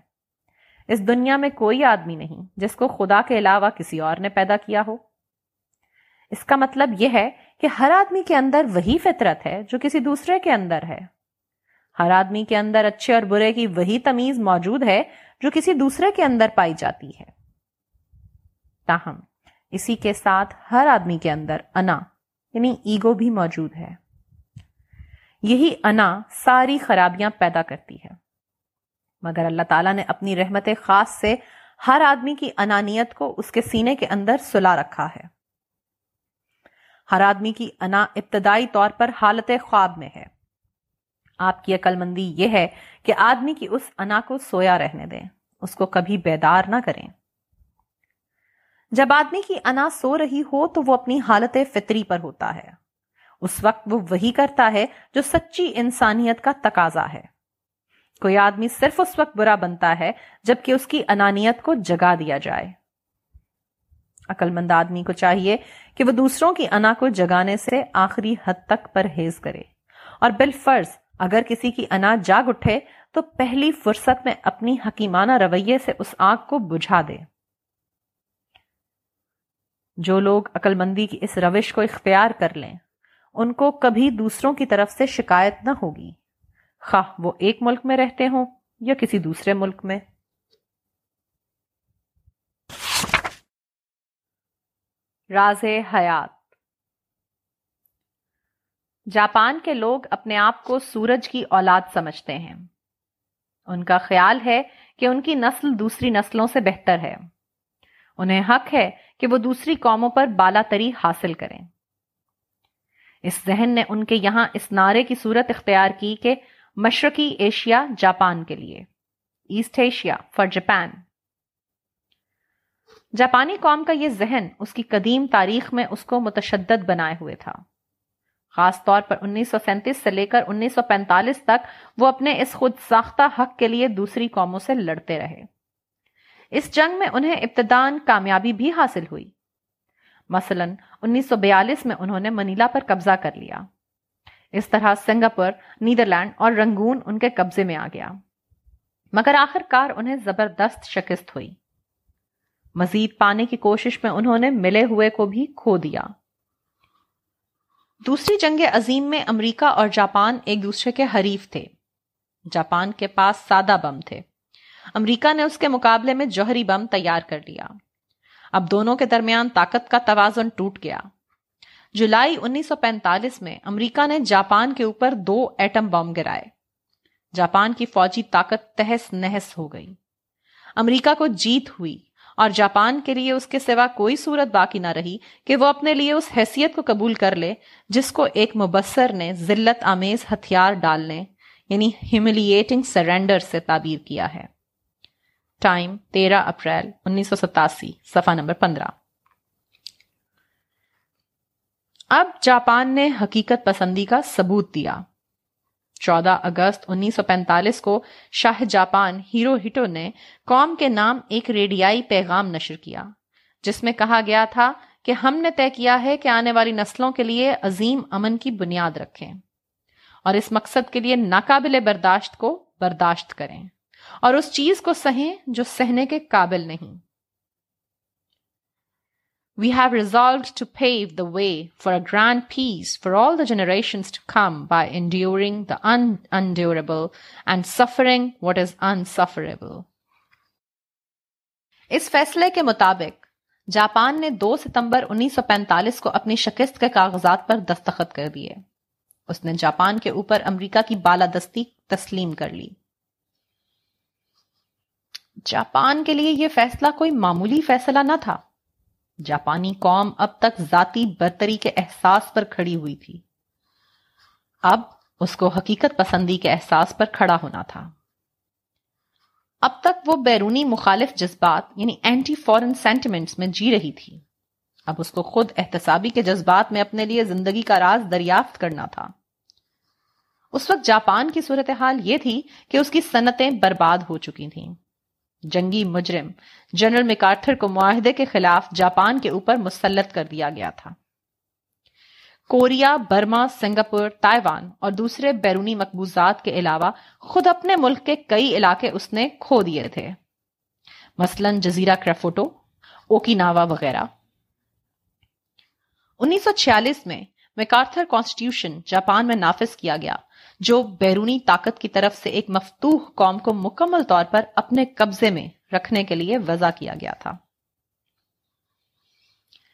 اس دنیا میں کوئی آدمی نہیں جس کو خدا کے علاوہ کسی اور نے پیدا کیا ہو۔ اس کا مطلب یہ ہے کہ ہر آدمی کے اندر وہی فطرت ہے جو کسی دوسرے کے اندر ہے۔ ہر آدمی کے اندر اچھے اور برے کی وہی تمیز موجود ہے جو کسی دوسرے کے اندر پائی جاتی ہے۔ تاہم، اسی کے ساتھ ہر آدمی کے اندر انا یعنی ایگو بھی موجود ہے۔ یہی انا ساری خرابیاں پیدا کرتی ہے۔ مگر اللہ تعالیٰ نے اپنی رحمت خاص سے ہر آدمی کی انانیت کو اس کے سینے کے اندر سلا رکھا ہے۔ ہر آدمی کی انا ابتدائی طور پر حالت خواب میں ہے۔ آپ کی عقل مندی یہ ہے کہ آدمی کی اس انا کو سویا رہنے دیں، اس کو کبھی بیدار نہ کریں۔ جب آدمی کی انا سو رہی ہو تو وہ اپنی حالت فطری پر ہوتا ہے۔ اس وقت وہ وہی کرتا ہے جو سچی انسانیت کا تقاضا ہے۔ کوئی آدمی صرف اس وقت برا بنتا ہے جبکہ اس کی انانیت کو جگا دیا جائے۔ عقل مند آدمی کو چاہیے کہ وہ دوسروں کی انا کو جگانے سے آخری حد تک پرہیز کرے۔ اور بالفرض اگر کسی کی انا جاگ اٹھے، تو پہلی فرصت میں اپنی حکیمانہ رویے سے اس آگ کو بجھا دے۔ جو لوگ عقل مندی کی اس روش کو اختیار کر لیں، ان کو کبھی دوسروں کی طرف سے شکایت نہ ہوگی۔ خواہ وہ ایک ملک میں رہتے ہوں یا کسی دوسرے ملک میں۔ راز حیات۔ جاپان کے لوگ اپنے آپ کو سورج کی اولاد سمجھتے ہیں۔ ان کا خیال ہے کہ ان کی نسل دوسری نسلوں سے بہتر ہے۔ انہیں حق ہے کہ وہ دوسری قوموں پر بالا تری حاصل کریں۔ اس ذہن نے ان کے یہاں اس نعرے کی صورت اختیار کی کہ مشرقی ایشیا جاپان کے لیے، ایسٹ ایشیا فار جاپان۔ جاپانی قوم کا یہ ذہن اس کی قدیم تاریخ میں اس کو متشدد بنائے ہوئے تھا۔ خاص طور پر انیس سو سینتیس سے لے کر انیس سو پینتالیس تک وہ اپنے اس خود ساختہ حق کے لیے دوسری قوموں سے لڑتے رہے۔ اس جنگ میں انہیں ابتدان کامیابی بھی حاصل ہوئی۔ مثلا انیس سو بیالیس میں انہوں نے منیلا پر قبضہ کر لیا۔ اس طرح سنگاپور، نیدرلینڈ اور رنگون ان کے قبضے میں آ گیا۔ مگر آخر کار انہیں زبردست شکست ہوئی۔ مزید پانے کی کوشش میں انہوں نے ملے ہوئے کو بھی کھو دیا۔ دوسری جنگ عظیم میں امریکہ اور جاپان ایک دوسرے کے حریف تھے۔ جاپان کے پاس سادہ بم تھے۔ امریکہ نے اس کے مقابلے میں جوہری بم تیار کر لیا۔ اب دونوں کے درمیان طاقت کا توازن ٹوٹ گیا۔ جولائی انیس سو پینتالیس میں امریکہ نے جاپان کے اوپر دو ایٹم بم گرائے۔ جاپان کی فوجی طاقت تہس نہس ہو گئی۔ امریکہ کو جیت ہوئی۔ اور جاپان کے لیے اس کے سوا کوئی صورت باقی نہ رہی کہ وہ اپنے لیے اس حیثیت کو قبول کر لے جس کو ایک مبصر نے ذلت آمیز ہتھیار ڈالنے یعنی ہیملیٹنگ سرینڈر سے تعبیر کیا ہے۔ ٹائم تیرہ اپریل انیس سو ستاسی، صفحہ نمبر پندرہ۔ اب جاپان نے حقیقت پسندی کا ثبوت دیا۔ چودہ اگست انیس سو پینتالیس کو شاہ جاپان ہیرو ہٹو نے قوم کے نام ایک ریڈیائی پیغام نشر کیا، جس میں کہا گیا تھا کہ ہم نے طے کیا ہے کہ آنے والی نسلوں کے لیے عظیم امن کی بنیاد رکھیں اور اس مقصد کے لیے ناقابل برداشت کو برداشت کریں اور اس چیز کو سہیں جو سہنے کے قابل نہیں۔ وی have resolved to pave the way for a grand peace for all the generation to come by enduring the unendurable and suffering what is insufferable اس فیصلے کے مطابق، جاپان نے دو ستمبر انیس سو پینتالیس کو اپنی شکست کے کاغذات پر دستخط کر دیے۔ اس نے جاپان کے اوپر امریکہ کی بالادستی تسلیم کر لی۔ جاپان کے لیے یہ فیصلہ کوئی معمولی فیصلہ نہ تھا۔ جاپانی قوم اب تک ذاتی برتری کے احساس پر کھڑی ہوئی تھی۔ اب اس کو حقیقت پسندی کے احساس پر کھڑا ہونا تھا۔ اب تک وہ بیرونی مخالف جذبات یعنی اینٹی فورن سینٹیمنٹس میں جی رہی تھی۔ اب اس کو خود احتسابی کے جذبات میں اپنے لیے زندگی کا راز دریافت کرنا تھا۔ اس وقت جاپان کی صورتحال یہ تھی کہ اس کی صنعتیں برباد ہو چکی تھیں۔ جنگی مجرم، جنرل میکارتھر کو معاہدے کے خلاف جاپان کے اوپر مسلط کر دیا گیا تھا۔ کوریا، برما، سنگاپور، تائیوان اور دوسرے بیرونی مقبوضات کے علاوہ خود اپنے ملک کے کئی علاقے اس نے کھو دیے تھے۔ مثلا جزیرہ کریفوٹو، اوکیناوا وغیرہ۔ انیس سو چھیالیس میں میکارتھر کانسٹیٹیوشن جاپان میں نافذ کیا گیا۔ جو بیرونی طاقت کی طرف سے ایک مفتوح قوم کو مکمل طور پر اپنے قبضے میں رکھنے کے لیے وضع کیا گیا تھا۔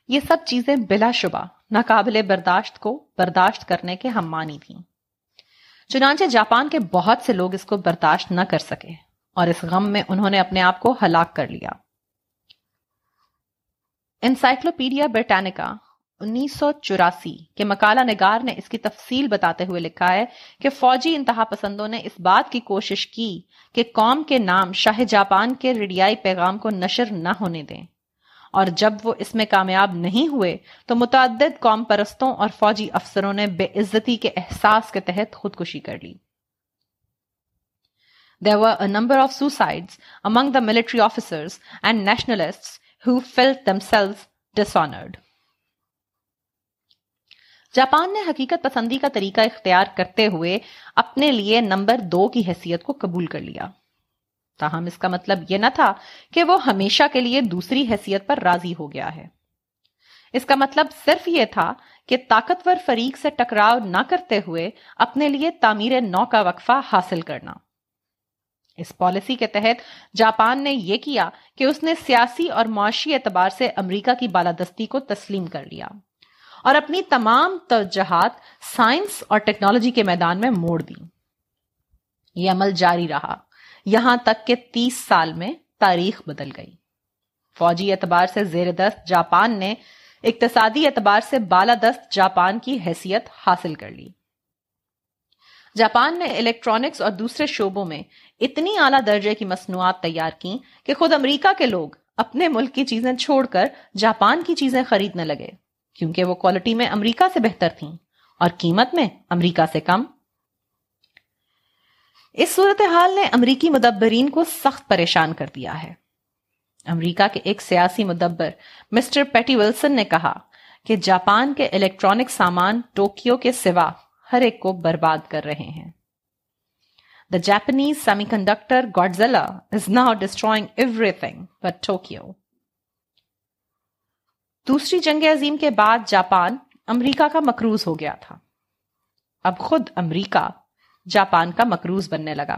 یہ سب چیزیں بلا شبہ، ناقابل برداشت کو برداشت کرنے کے ہم مانی تھیں۔ چنانچہ جاپان کے بہت سے لوگ اس کو برداشت نہ کر سکے اور اس غم میں انہوں نے اپنے آپ کو ہلاک کر لیا۔ انسائکلوپیڈیا برٹانیکا انیس سو چوراسی کے مکالہ نگار نے اس کی تفصیل بتاتے ہوئے لکھا ہے کہ فوجی انتہا پسندوں نے اس بات کی کوشش کی کہ قوم کے نام شاہ جاپان کے ریڈیائی پیغام کو نشر نہ ہونے دیں اور جب وہ اس میں کامیاب نہیں ہوئے تو متعدد قوم پرستوں اور فوجی افسروں نے بے عزتی کے احساس کے تحت خودکشی کر لی There were a number of suicides among the military officers and nationalists who felt themselves dishonored. Japan نے حقیقت پسندی کا طریقہ اختیار کرتے ہوئے اپنے لیے نمبر دو کی حیثیت کو قبول کر لیا۔ تاہم، اس کا مطلب یہ نہ تھا کہ وہ ہمیشہ کے لیے دوسری حیثیت پر راضی ہو گیا ہے۔ اس کا مطلب صرف یہ تھا کہ طاقتور فریق سے ٹکراؤ نہ کرتے ہوئے اپنے لیے تعمیر نو کا وقفہ حاصل کرنا۔ اس پالیسی کے تحت جاپان نے یہ کیا کہ اس نے سیاسی اور معاشی اعتبار سے امریکہ کی بالادستی کو تسلیم کر لیا۔ اور اپنی تمام توجہات سائنس اور ٹیکنالوجی کے میدان میں موڑ دی یہ عمل جاری رہا۔ یہاں تک کہ تیس سال میں تاریخ بدل گئی۔ فوجی اعتبار سے زیر دست جاپان نے اقتصادی اعتبار سے بالادست جاپان کی حیثیت حاصل کر لی۔ جاپان نے الیکٹرانکس اور دوسرے شعبوں میں اتنی اعلیٰ درجے کی مصنوعات تیار کی کہ خود امریکہ کے لوگ اپنے ملک کی چیزیں چھوڑ کر جاپان کی چیزیں خریدنے لگے۔ کیونکہ وہ کوالٹی میں امریکہ سے بہتر تھیں اور قیمت میں امریکہ سے کم۔ اس صورتحال نے امریکی مدبرین کو سخت پریشان کر دیا ہے۔ امریکہ کے ایک سیاسی مدبر مسٹر پیٹی ولسن نے کہا کہ جاپان کے الیکٹرانک سامان ٹوکیو کے سوا ہر ایک کو برباد کر رہے ہیں۔ The Japanese semiconductor Godzilla is now destroying everything but Tokyo دوسری جنگ عظیم کے بعد جاپان امریکہ کا مکروز ہو گیا تھا۔ اب خود امریکہ جاپان کا مکروز بننے لگا۔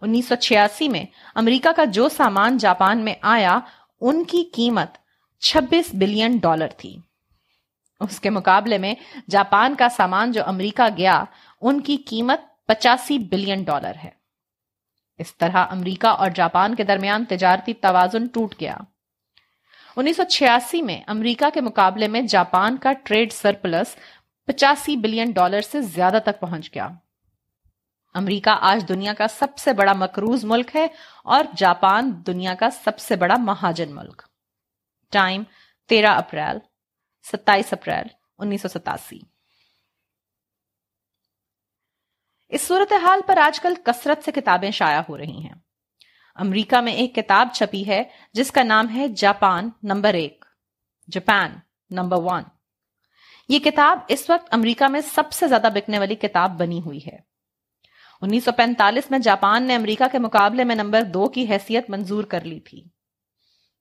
انیس سو چھیاسی میں امریکہ کا جو سامان جاپان میں آیا، ان کی قیمت چھبیس بلین ڈالر تھی۔ اس کے مقابلے میں جاپان کا سامان جو امریکہ گیا، ان کی قیمت پچاسی بلین ڈالر ہے۔ اس طرح امریکہ اور جاپان کے درمیان تجارتی توازن ٹوٹ گیا۔ انیس سو چھیاسی میں امریکہ کے مقابلے میں جاپان کا ٹریڈ سرپلس پچاسی بلین ڈالر سے زیادہ تک پہنچ گیا۔ امریکہ آج دنیا کا سب سے بڑا مکروز ملک ہے اور جاپان دنیا کا سب سے بڑا مہاجن ملک۔ ٹائم تیرہ اپریل، ستائیس اپریل، انیس سو ستاسی۔ اس صورتحال پر آج کل کثرت سے کتابیں شائع ہو رہی ہیں۔ امریکہ میں ایک کتاب چھپی ہے، جس کا نام ہے جاپان نمبر ایک۔ Japan number one. یہ کتاب اس وقت امریکہ میں سب سے زیادہ بکنے والی کتاب بنی ہوئی ہے۔ انیس سو پینتالیس میں جاپان نے امریکہ کے مقابلے میں نمبر دو کی حیثیت منظور کر لی تھی۔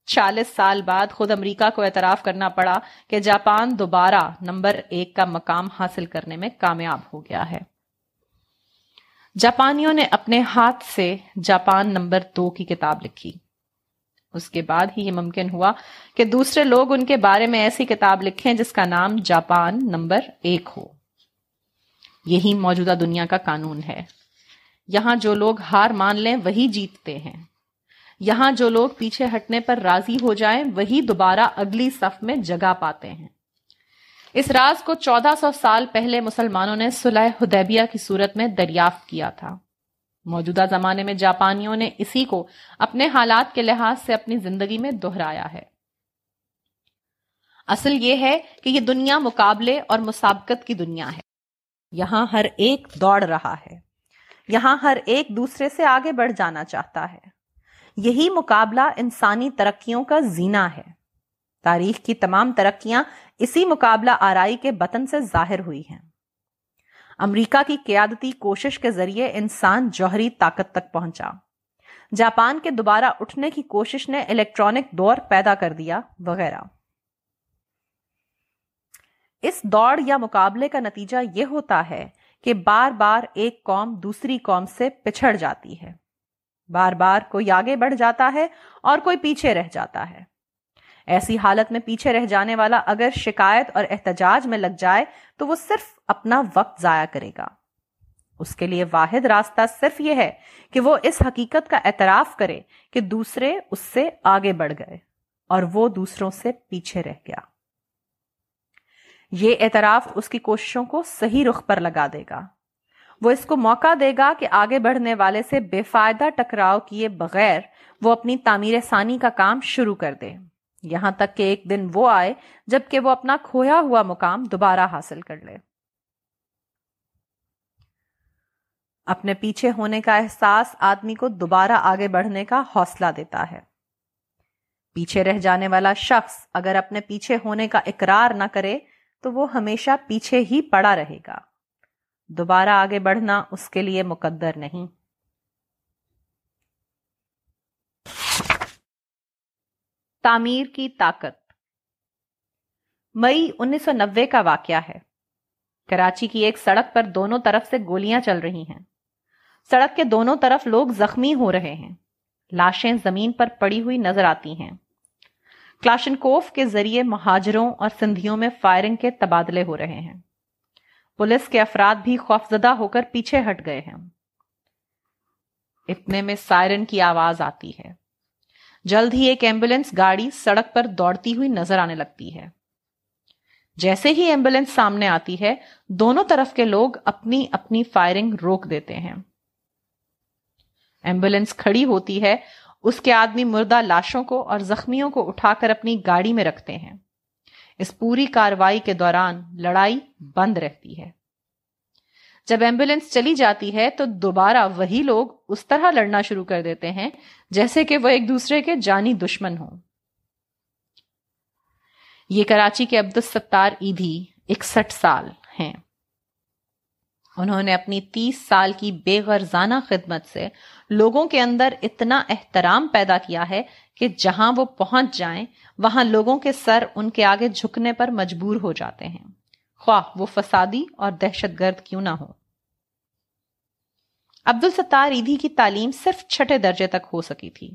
چالیس سال بعد خود امریکہ کو اعتراف کرنا پڑا کہ جاپان دوبارہ نمبر ایک کا مقام حاصل کرنے میں کامیاب ہو گیا ہے۔ جاپانیوں نے اپنے ہاتھ سے جاپان نمبر دو کی کتاب لکھی۔ اس کے بعد ہی یہ ممکن ہوا کہ دوسرے لوگ ان کے بارے میں ایسی کتاب لکھیں جس کا نام جاپان نمبر ایک ہو۔ یہی موجودہ دنیا کا قانون ہے۔ یہاں جو لوگ ہار مان لیں وہی جیتتے ہیں۔ یہاں جو لوگ پیچھے ہٹنے پر راضی ہو جائیں وہی دوبارہ اگلی صف میں جگہ پاتے ہیں۔ اس راز کو چودہ سو سال پہلے مسلمانوں نے سلح حدیبیہ کی صورت میں دریافت کیا تھا۔ موجودہ زمانے میں جاپانیوں نے اسی کو اپنے حالات کے لحاظ سے اپنی زندگی میں دہرایا ہے۔ اصل یہ ہے کہ یہ دنیا مقابلے اور مسابقت کی دنیا ہے۔ یہاں ہر ایک دوڑ رہا ہے۔ یہاں ہر ایک دوسرے سے آگے بڑھ جانا چاہتا ہے۔ یہی مقابلہ انسانی ترقیوں کا زینا ہے۔ تاریخ کی تمام ترقیاں اسی مقابلہ آرائی کے بطن سے ظاہر ہوئی ہیں۔ امریکہ کی قیادتی کوشش کے ذریعے انسان جوہری طاقت تک پہنچا۔ جاپان کے دوبارہ اٹھنے کی کوشش نے الیکٹرانک دور پیدا کر دیا وغیرہ۔ اس دوڑ یا مقابلے کا نتیجہ یہ ہوتا ہے کہ بار بار ایک قوم دوسری قوم سے پچھڑ جاتی ہے۔ بار بار کوئی آگے بڑھ جاتا ہے اور کوئی پیچھے رہ جاتا ہے۔ ایسی حالت میں پیچھے رہ جانے والا اگر شکایت اور احتجاج میں لگ جائے تو وہ صرف اپنا وقت ضائع کرے گا۔ اس کے لیے واحد راستہ صرف یہ ہے کہ وہ اس حقیقت کا اعتراف کرے کہ دوسرے اس سے آگے بڑھ گئے اور وہ دوسروں سے پیچھے رہ گیا۔ یہ اعتراف اس کی کوششوں کو صحیح رخ پر لگا دے گا۔ وہ اس کو موقع دے گا کہ آگے بڑھنے والے سے بے فائدہ ٹکراؤ کیے بغیر وہ اپنی تعمیر ثانی کا کام شروع کر دے۔ یہاں تک کہ ایک دن وہ آئے جبکہ وہ اپنا کھویا ہوا مقام دوبارہ حاصل کر لے۔ اپنے پیچھے ہونے کا احساس آدمی کو دوبارہ آگے بڑھنے کا حوصلہ دیتا ہے۔ پیچھے رہ جانے والا شخص اگر اپنے پیچھے ہونے کا اقرار نہ کرے تو وہ ہمیشہ پیچھے ہی پڑا رہے گا۔ دوبارہ آگے بڑھنا اس کے لیے مقدر نہیں۔ تعمیر کی طاقت۔ مئی انیس سو نوے کا واقعہ ہے۔ کراچی کی ایک سڑک پر دونوں طرف سے گولیاں چل رہی ہیں۔ سڑک کے دونوں طرف لوگ زخمی ہو رہے ہیں۔ لاشیں زمین پر پڑی ہوئی نظر آتی ہیں۔ کلاشن کوف کے ذریعے مہاجروں اور سندھیوں میں فائرنگ کے تبادلے ہو رہے ہیں۔ پولیس کے افراد بھی خوفزدہ ہو کر پیچھے ہٹ گئے ہیں۔ اتنے میں سائرن کی آواز آتی ہے۔ جلد ہی ایک ایمبولینس گاڑی سڑک پر دوڑتی ہوئی نظر آنے لگتی ہے۔ جیسے ہی ایمبولینس سامنے آتی ہے، دونوں طرف کے لوگ اپنی اپنی فائرنگ روک دیتے ہیں۔ ایمبولینس کھڑی ہوتی ہے، اس کے آدمی مردہ لاشوں کو اور زخمیوں کو اٹھا کر اپنی گاڑی میں رکھتے ہیں۔ اس پوری کاروائی کے دوران لڑائی بند رہتی ہے۔ جب ایمبولینس چلی جاتی ہے تو دوبارہ وہی لوگ اس طرح لڑنا شروع کر دیتے ہیں جیسے کہ وہ ایک دوسرے کے جانی دشمن ہوں۔ یہ کراچی کے عبد الستار ایدھی اکسٹھ سال ہیں۔ انہوں نے اپنی تیس سال کی بے غرضانہ خدمت سے لوگوں کے اندر اتنا احترام پیدا کیا ہے کہ جہاں وہ پہنچ جائیں، وہاں لوگوں کے سر ان کے آگے جھکنے پر مجبور ہو جاتے ہیں۔ خواہ وہ فسادی اور دہشت گرد کیوں نہ ہو۔ عبد الستار ایدھی کی تعلیم صرف چھٹے درجے تک ہو سکی تھی۔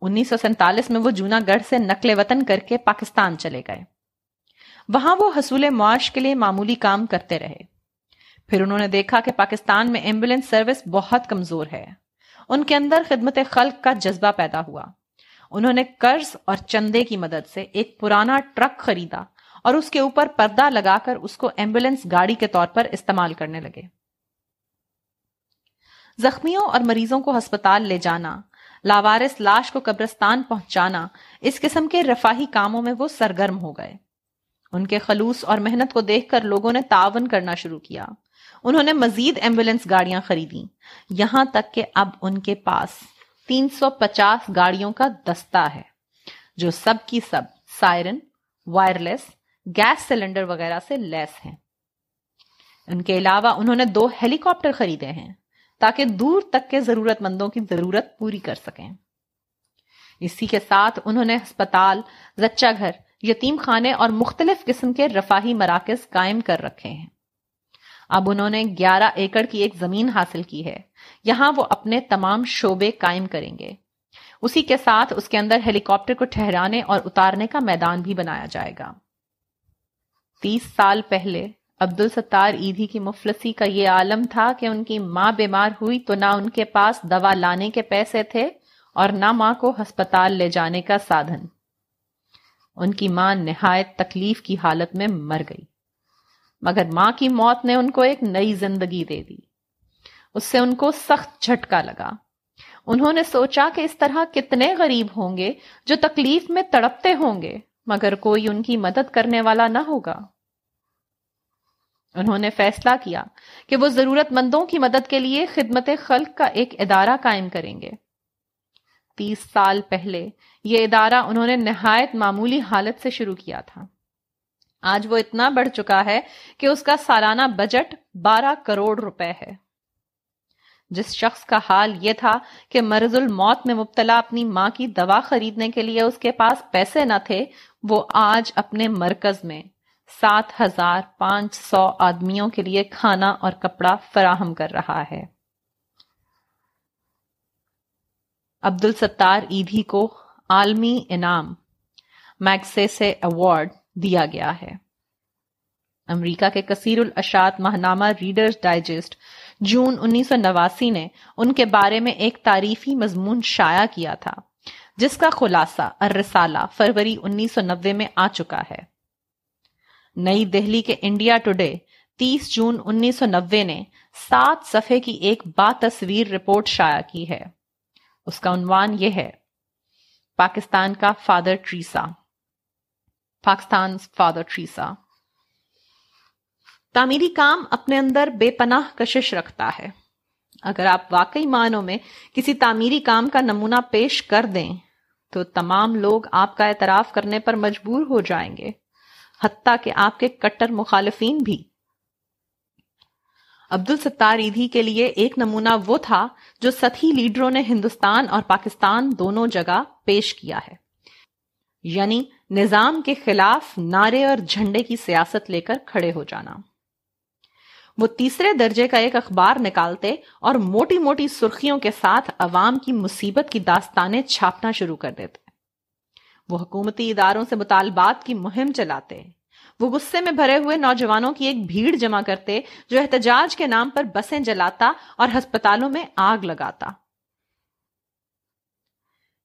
انیس سو سینتالیس میں وہ جونا گڑھ سے نقل وطن کر کے پاکستان چلے گئے۔ وہاں وہ حصول معاش کے لیے معمولی کام کرتے رہے۔ پھر انہوں نے دیکھا کہ پاکستان میں ایمبولینس سروس بہت کمزور ہے۔ ان کے اندر خدمت خلق کا جذبہ پیدا ہوا۔ انہوں نے قرض اور چندے کی مدد سے ایک پرانا ٹرک خریدا۔ اور اس کے اوپر پردہ لگا کر اس کو ایمبولینس گاڑی کے طور پر استعمال کرنے لگے۔ زخمیوں اور مریضوں کو ہسپتال لے جانا، لاوارس لاش کو قبرستان پہنچانا، اس قسم کے رفاہی کاموں میں وہ سرگرم ہو گئے۔ ان کے خلوص اور محنت کو دیکھ کر لوگوں نے تعاون کرنا شروع کیا۔ انہوں نے مزید ایمبولینس گاڑیاں خریدی یہاں تک کہ اب ان کے پاس تین سو پچاس گاڑیوں کا دستہ ہے، جو سب کی سب سائرن، وائرلیس گیس سلنڈر وغیرہ سے لیس ہیں۔ ان کے علاوہ انہوں نے دو ہیلی کاپٹر خریدے ہیں تاکہ دور تک کے ضرورت مندوں کی ضرورت پوری کر سکیں۔ اسی کے ساتھ انہوں نے ہسپتال، زچہ گھر، یتیم خانے اور مختلف قسم کے رفاہی مراکز قائم کر رکھے ہیں۔ اب انہوں نے گیارہ ایکڑ کی ایک زمین حاصل کی ہے۔ یہاں وہ اپنے تمام شعبے قائم کریں گے۔ اسی کے ساتھ اس کے اندر ہیلی کاپٹر کو ٹھہرانے اور اتارنے کا میدان بھی بنایا جائے گا۔ تیس سال پہلے عبد الستار ایدھی کی مفلسی کا یہ عالم تھا کہ ان کی ماں بیمار ہوئی تو نہ ان کے پاس دوا لانے کے پیسے تھے اور نہ ماں کو ہسپتال لے جانے کا سادھن۔ ان کی ماں نہایت تکلیف کی حالت میں مر گئی۔ مگر ماں کی موت نے ان کو ایک نئی زندگی دے دی۔ اس سے ان کو سخت جھٹکا لگا۔ انہوں نے سوچا کہ اس طرح کتنے غریب ہوں گے جو تکلیف میں تڑپتے ہوں گے۔ مگر کوئی ان کی مدد کرنے والا نہ ہوگا۔ انہوں نے فیصلہ کیا کہ وہ ضرورت مندوں کی مدد کے لیے خدمت خلق کا ایک ادارہ قائم کریں گے۔ تیس سال پہلے یہ ادارہ انہوں نے نہایت معمولی حالت سے شروع کیا تھا۔ آج وہ اتنا بڑھ چکا ہے کہ اس کا سالانہ بجٹ بارہ کروڑ روپے ہے۔ جس شخص کا حال یہ تھا کہ مرض الموت میں مبتلا اپنی ماں کی دوا خریدنے کے لیے اس کے پاس پیسے نہ تھے وہ آج اپنے مرکز میں سات ہزار پانچ سو آدمیوں کے لیے کھانا اور کپڑا فراہم کر رہا ہے۔ عبد الستار ایدھی کو عالمی انعام میگسے سے ایوارڈ دیا گیا ہے۔ امریکہ کے کثیر الاشات ماہنامہ ریڈرز ڈائجسٹ جون انیس سو نواسی نے ان کے بارے میں ایک تعریفی مضمون شائع کیا تھا۔ جس کا خلاصہ الرسالہ فروری انیس سو نوے میں آ چکا ہے۔ نئی دہلی کے انڈیا ٹوڈے تیس جون انیس سو نوے نے سات صفحے کی ایک با تصویر رپورٹ شائع کی ہے۔ اس کا عنوان یہ ہے، پاکستان کا father Teresa. Pakistan father Teresa. تعمیری کام اپنے اندر بے پناہ کشش رکھتا ہے۔ اگر آپ واقعی معنوں میں کسی تعمیری کام کا نمونہ پیش کر دیں، تو تمام لوگ آپ کا اعتراف کرنے پر مجبور ہو جائیں گے، حتیٰ کہ آپ کے کٹر مخالفین بھی۔ عبد الستار ایدھی کے لیے ایک نمونہ وہ تھا جو سطحی لیڈروں نے ہندوستان اور پاکستان دونوں جگہ پیش کیا ہے۔ یعنی نظام کے خلاف نعرے اور جھنڈے کی سیاست لے کر کھڑے ہو جانا۔ وہ تیسرے درجے کا ایک اخبار نکالتے اور موٹی موٹی سرخیوں کے ساتھ عوام کی مصیبت کی داستانیں چھاپنا شروع کر دیتے۔ وہ حکومتی اداروں سے مطالبات کی مہم چلاتے۔ وہ غصے میں بھرے ہوئے نوجوانوں کی ایک بھیڑ جمع کرتے جو احتجاج کے نام پر بسیں جلاتا اور ہسپتالوں میں آگ لگاتا۔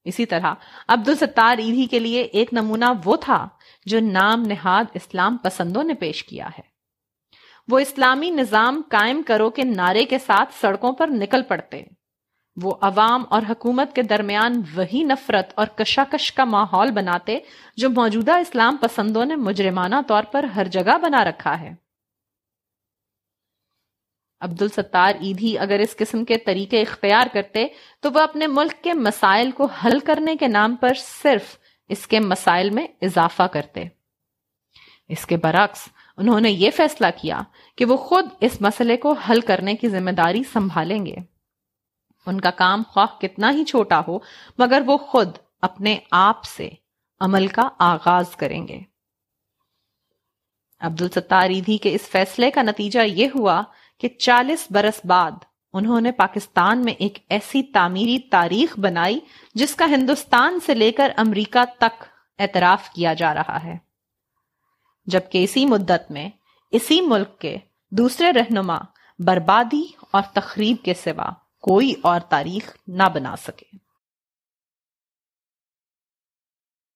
اسی طرح عبد الستار ایدھی کے لیے ایک نمونہ وہ تھا جو نام نہاد اسلام پسندوں نے پیش کیا ہے۔ وہ اسلامی نظام قائم کرو کے نعرے کے ساتھ سڑکوں پر نکل پڑتے۔ وہ عوام اور حکومت کے درمیان وہی نفرت اور کشاکش کا ماحول بناتے جو موجودہ اسلام پسندوں نے مجرمانہ طور پر ہر جگہ بنا رکھا ہے۔ عبد الستار ایدھی اگر اس قسم کے طریقے اختیار کرتے تو وہ اپنے ملک کے مسائل کو حل کرنے کے نام پر صرف اس کے مسائل میں اضافہ کرتے۔ اس کے برعکس انہوں نے یہ فیصلہ کیا کہ وہ خود اس مسئلے کو حل کرنے کی ذمہ داری سنبھالیں گے۔ ان کا کام خواہ کتنا ہی چھوٹا ہو، مگر وہ خود اپنے آپ سے عمل کا آغاز کریں گے۔ عبد الستار ایدھی کے اس فیصلے کا نتیجہ یہ ہوا کہ چالیس برس بعد انہوں نے پاکستان میں ایک ایسی تعمیری تاریخ بنائی جس کا ہندوستان سے لے کر امریکہ تک اعتراف کیا جا رہا ہے۔ جبکہ اسی مدت میں اسی ملک کے دوسرے رہنما بربادی اور تخریب کے سوا کوئی اور تاریخ نہ بنا سکے۔